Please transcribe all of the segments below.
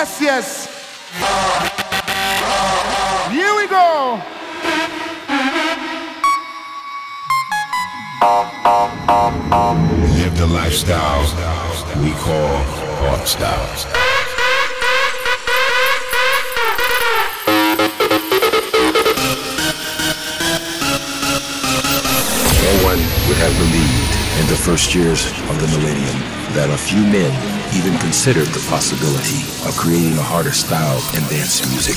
yes, yes. Here we go. Live the lifestyle we call hardstyle. would have believed in the first years of the millennium that a few men even considered the possibility of creating a harder style in dance music.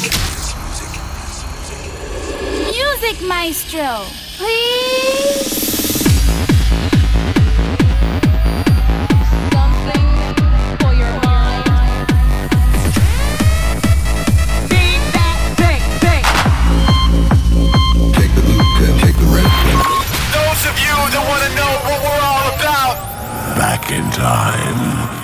Music Maestro, please. Something for your eye. Big back big big Take the Luca, uh, take the red. Those of you that want to know what we're all about, back in time.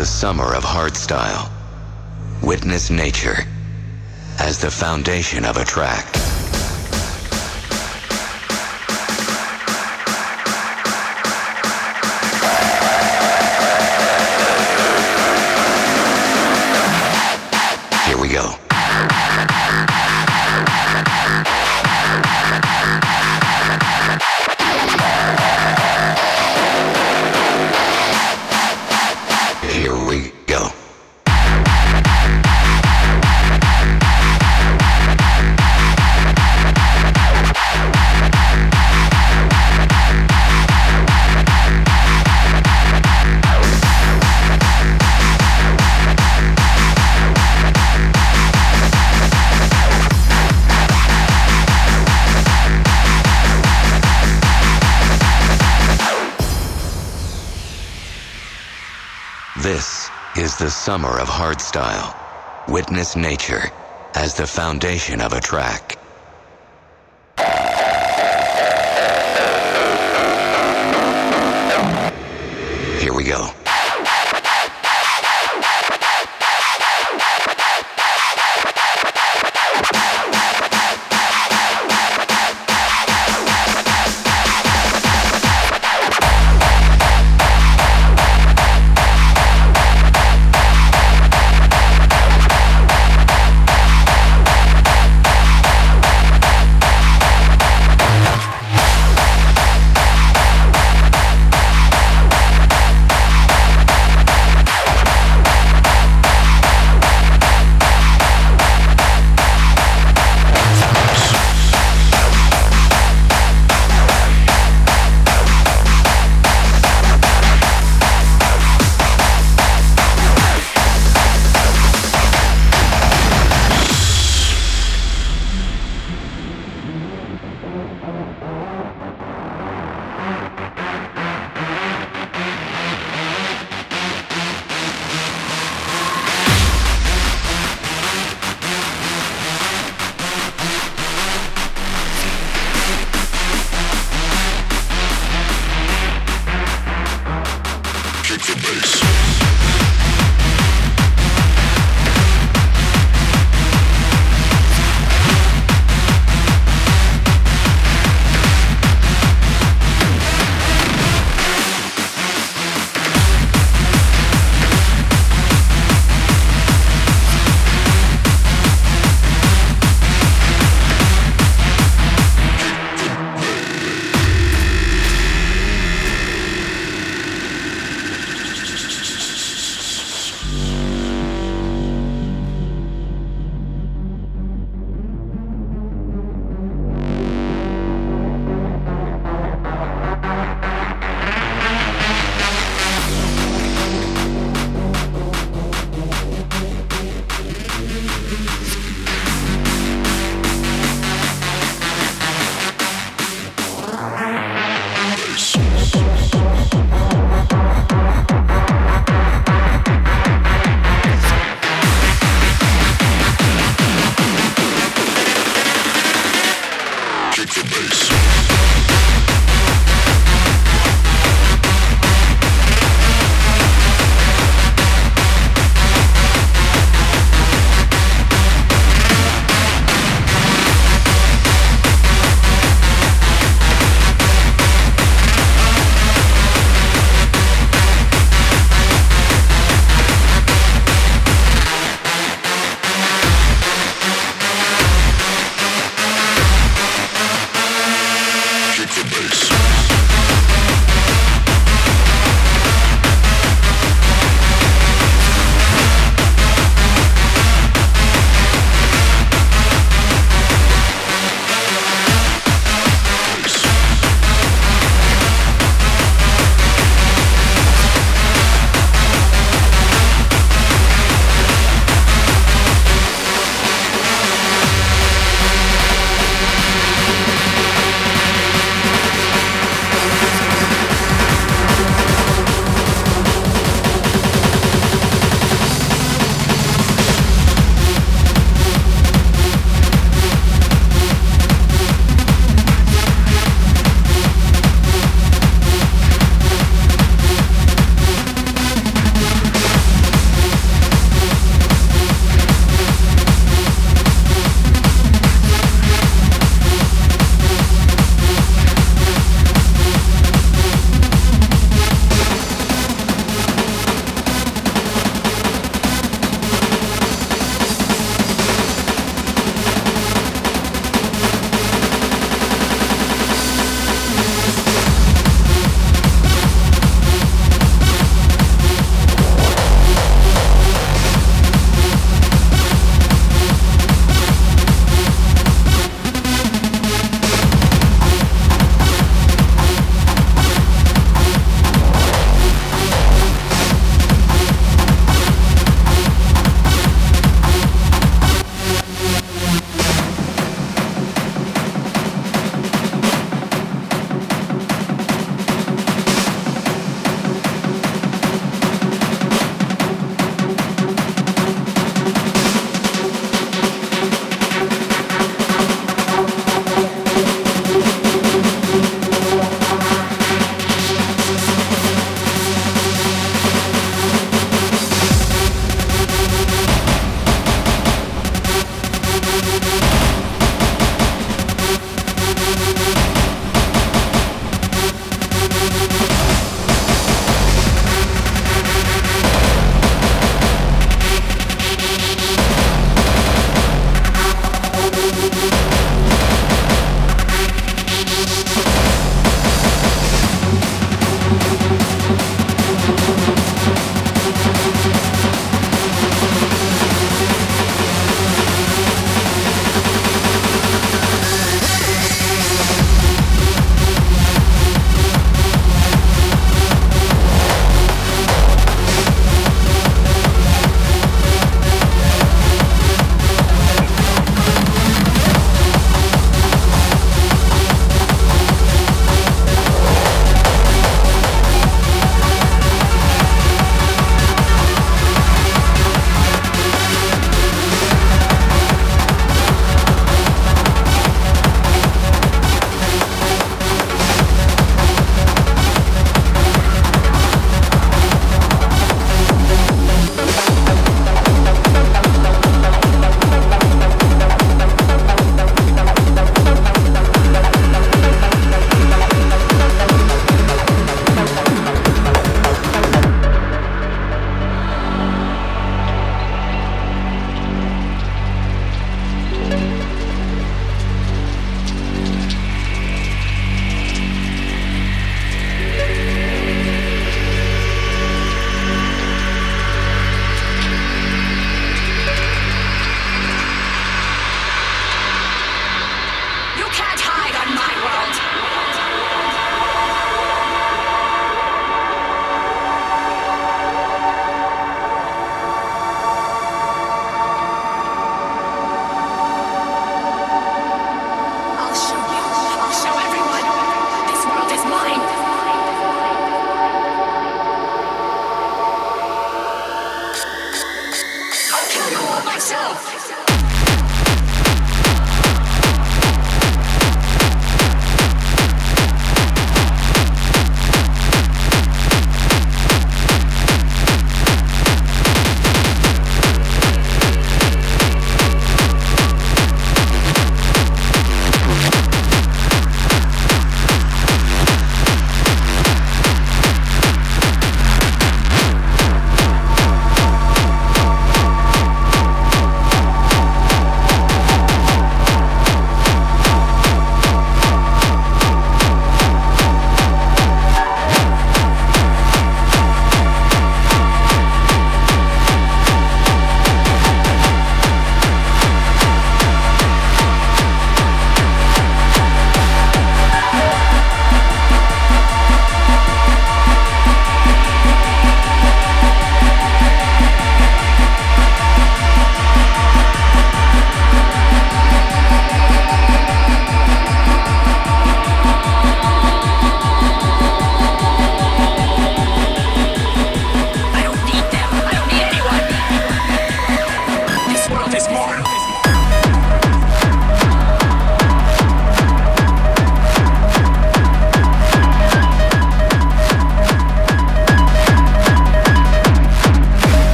The summer of hardstyle. Witness nature as the foundation of a track. Summer of hardstyle. Witness nature as the foundation of a track.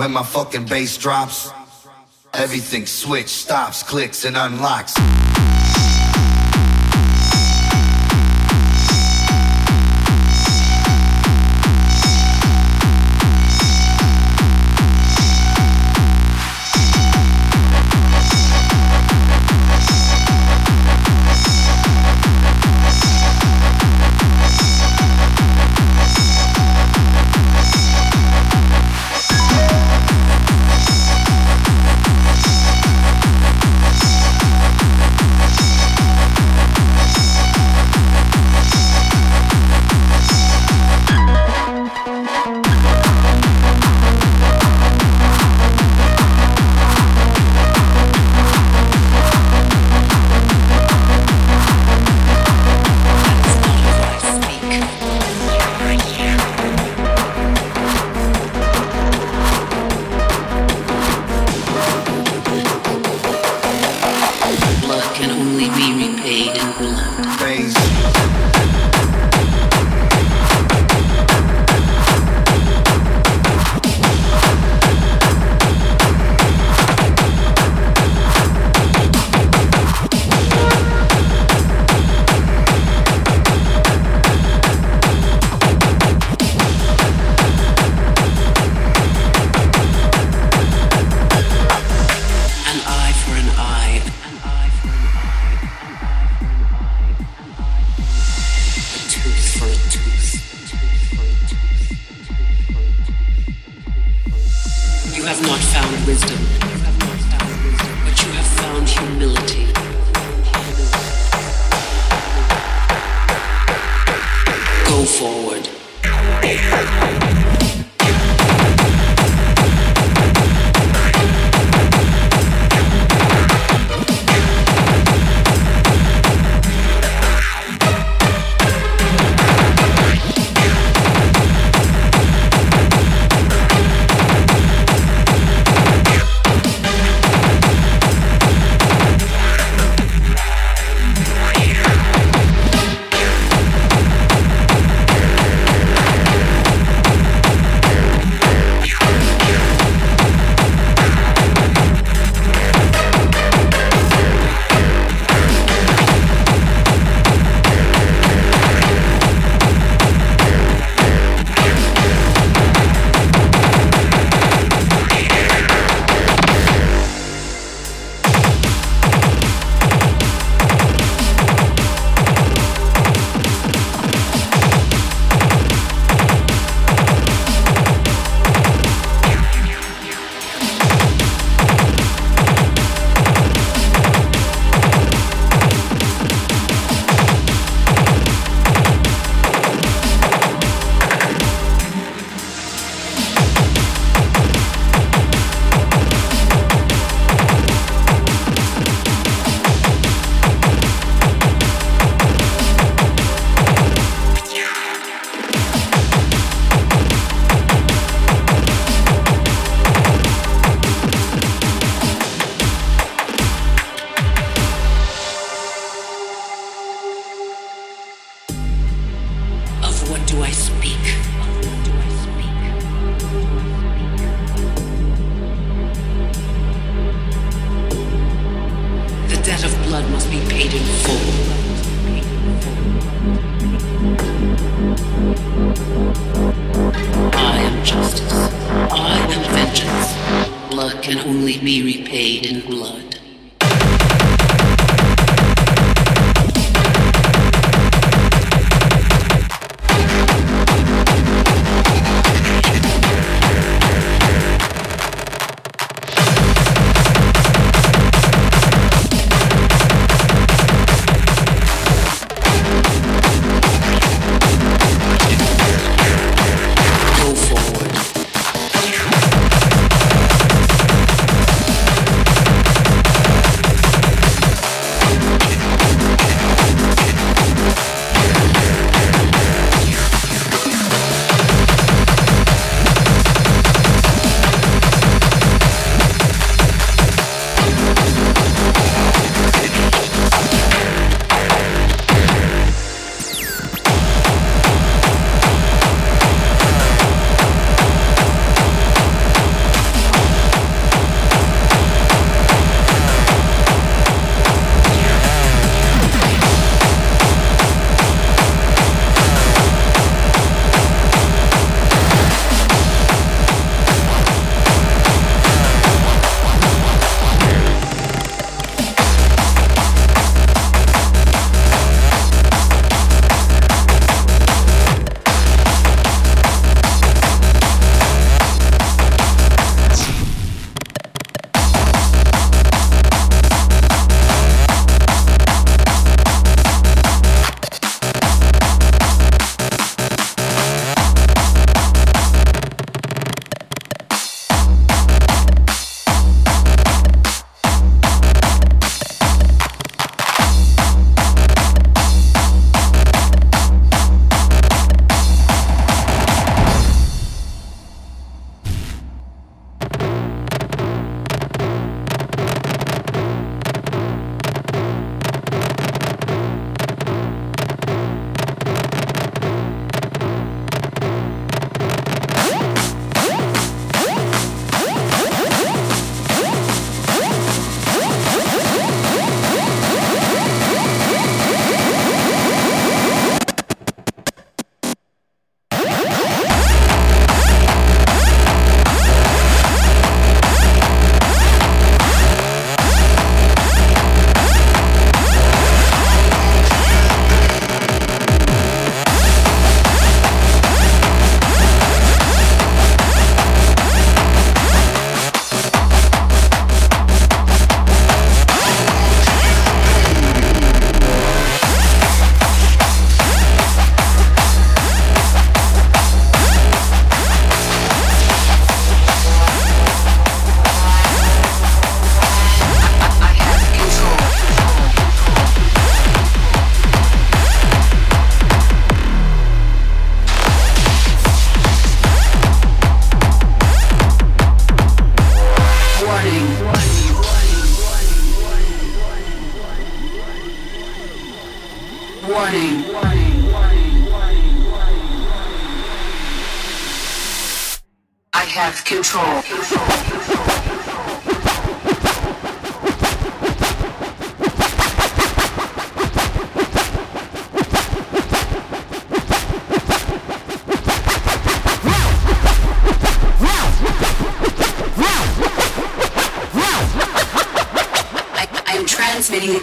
When my fucking bass drops, everything switch, stops, clicks, and unlocks.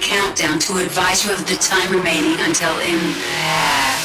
countdown to advise you of the time remaining until in.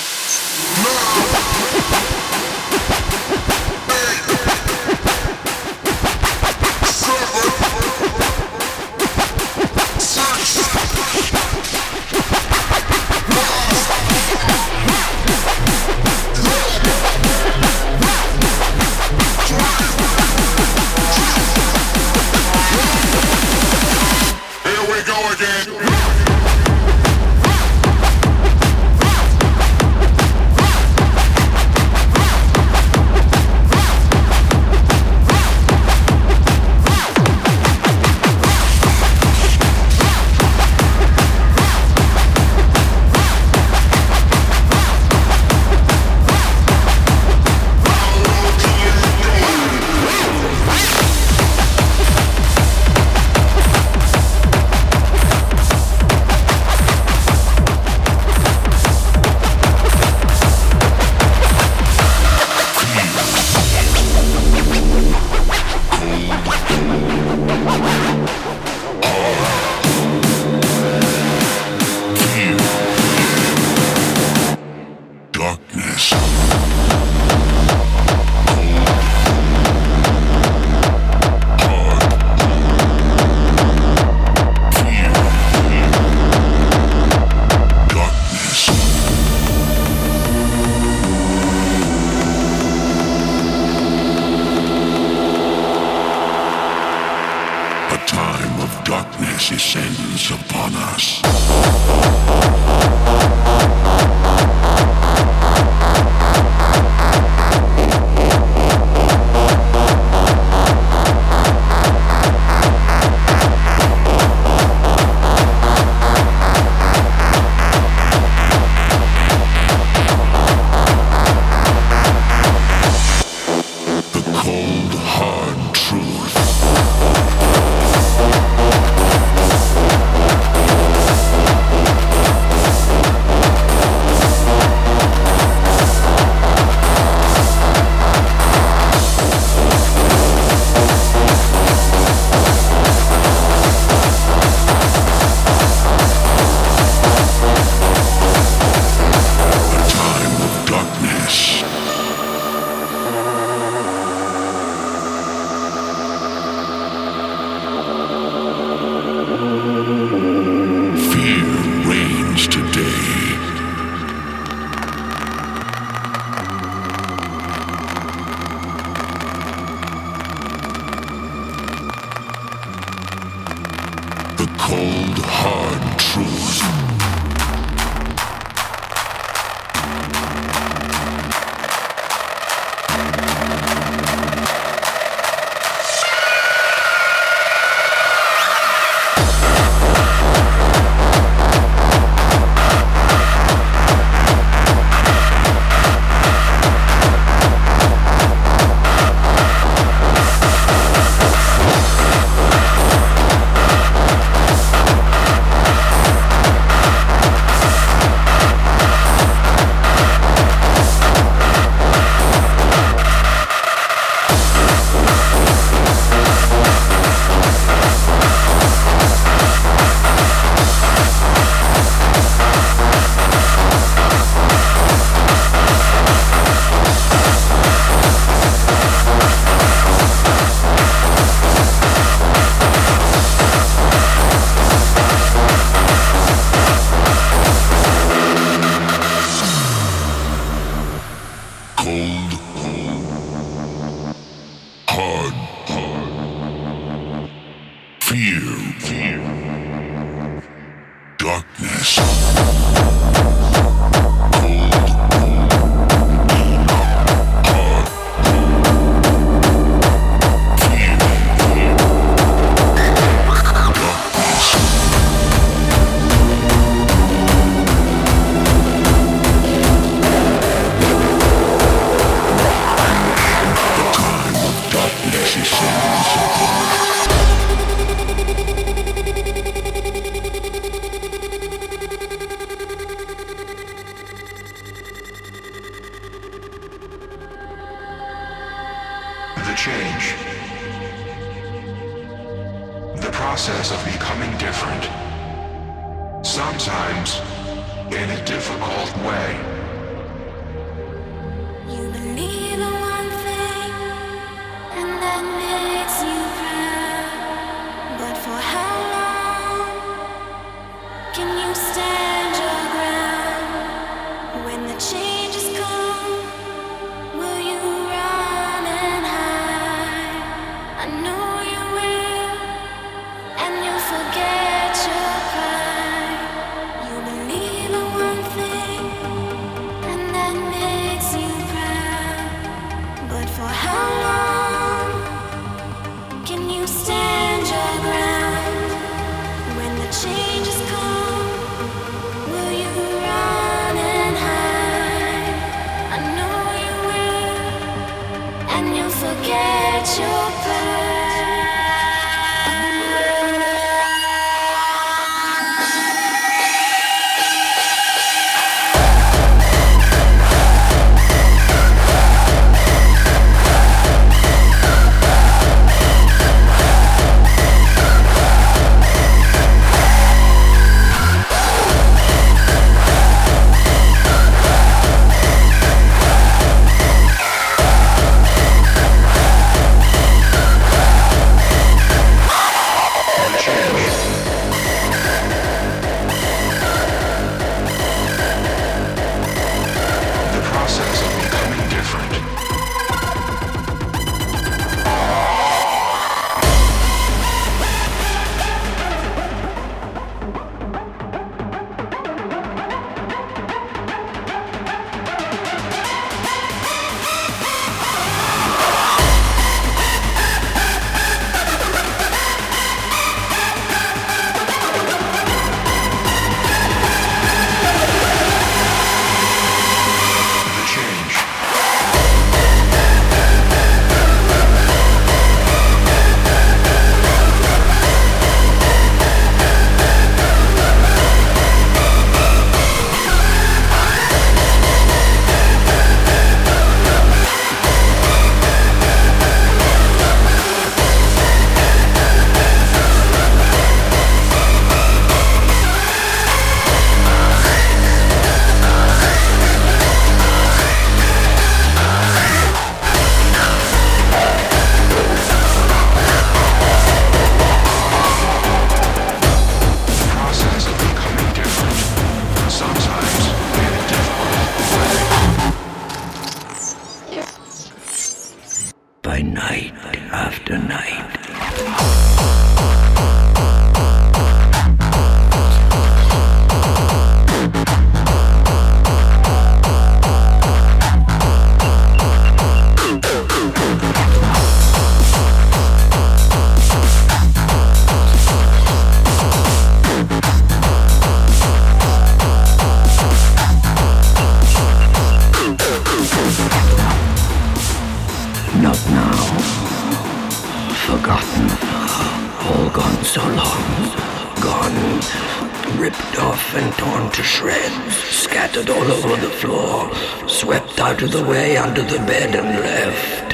under the bed and left.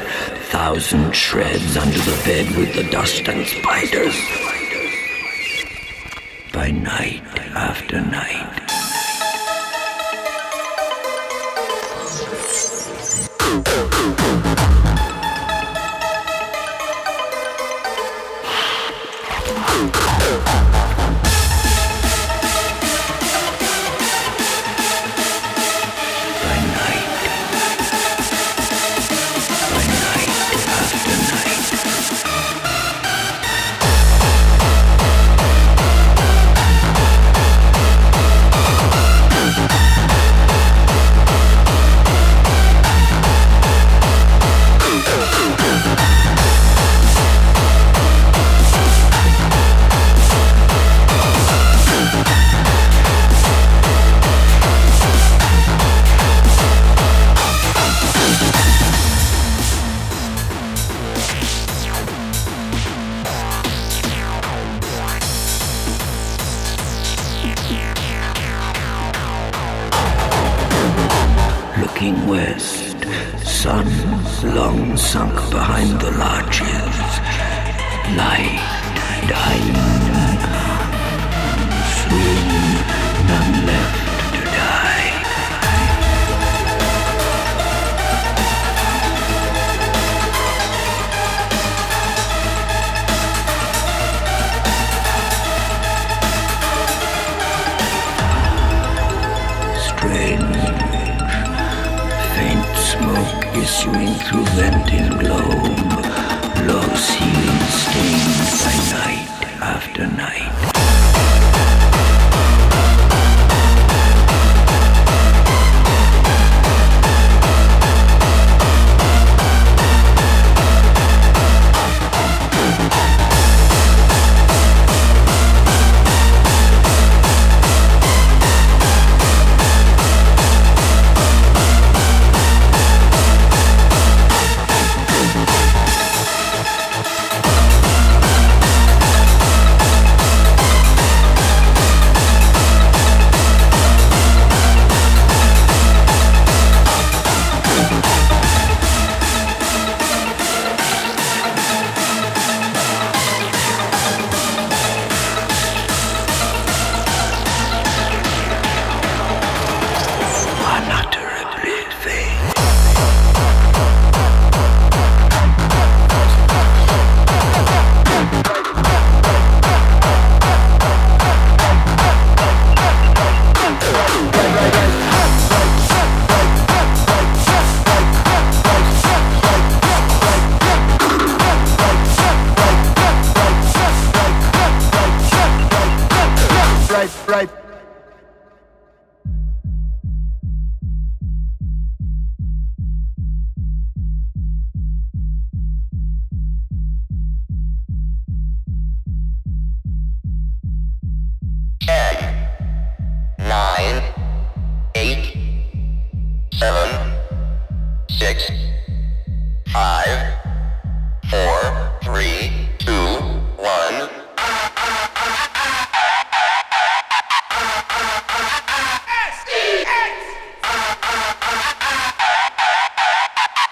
Thousand shreds under the bed with the dust and spiders. By night after night. strange. Faint smoke issuing through venting gloom. Low ceiling stained by night after night.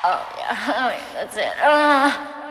Oh, yeah. That's it. Uh.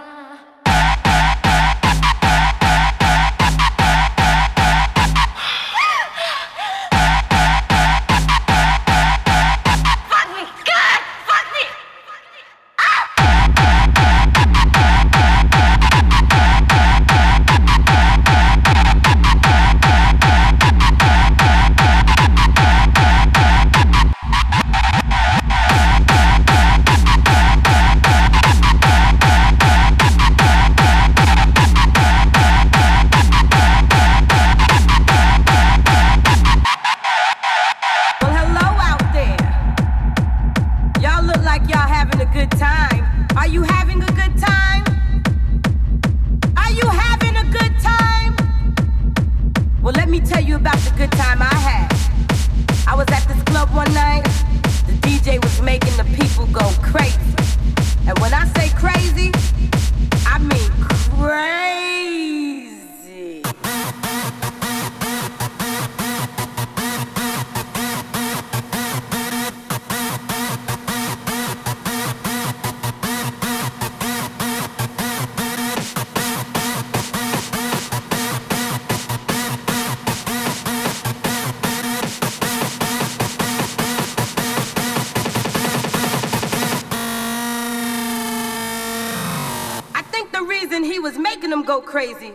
crazy.